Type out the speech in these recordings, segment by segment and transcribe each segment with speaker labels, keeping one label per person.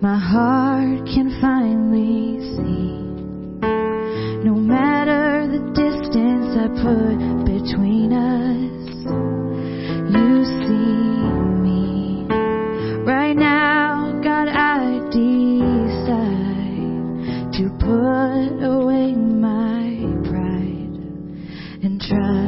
Speaker 1: my heart can finally see. No matter the distance I put between us, you see me. Right now, God, I decide to put away my pride and trust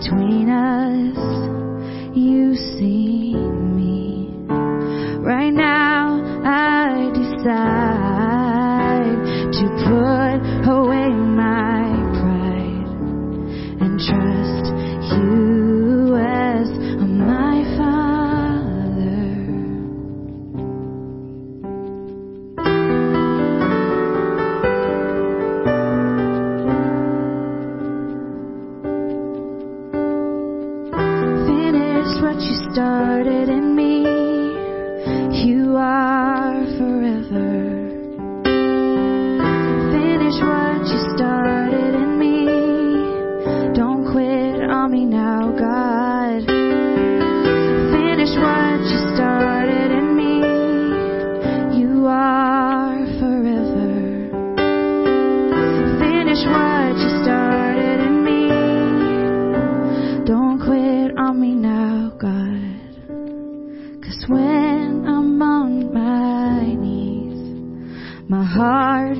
Speaker 1: between us,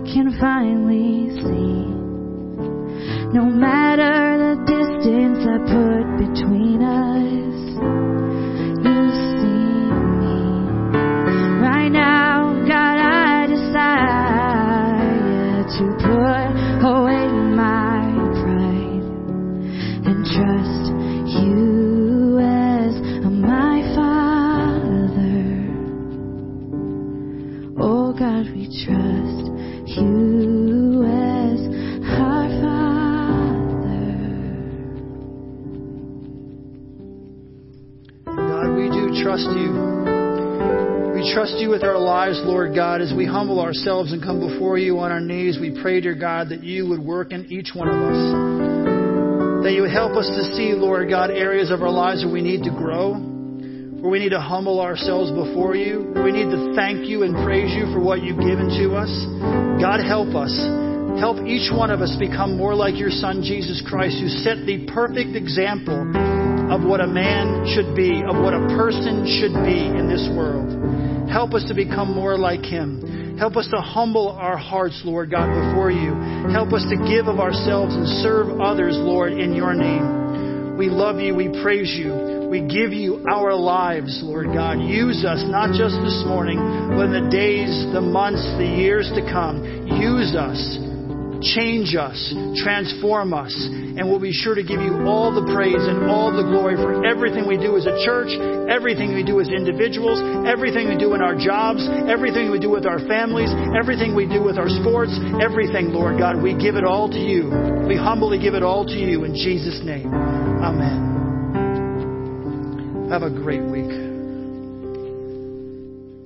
Speaker 1: can finally see. No matter the distance I put between us, you see me. Right now, God, I decide to put away my pride and trust you as my Father. Oh God, we trust you as our Father.
Speaker 2: God, we do trust you. We trust you with our lives, Lord God, as we humble ourselves and come before you on our knees. We pray, dear God, that you would work in each one of us. That you would help us to see, Lord God, areas of our lives where we need to grow, where we need to humble ourselves before you, where we need to thank you and praise you for what you've given to us. God, help us. Help each one of us become more like your Son, Jesus Christ, who set the perfect example of what a man should be, of what a person should be in this world. Help us to become more like him. Help us to humble our hearts, Lord God, before you. Help us to give of ourselves and serve others, Lord, in your name. We love you. We praise you. We give you our lives, Lord God. Use us, not just this morning, but in the days, the months, the years to come. Use us. Change us, transform us, and we'll be sure to give you all the praise and all the glory for everything we do as a church, everything we do as individuals, everything we do in our jobs, everything we do with our families, everything we do with our sports, everything, Lord God. We give it all to you. We humbly give it all to you in Jesus' name. Amen. Have a great week.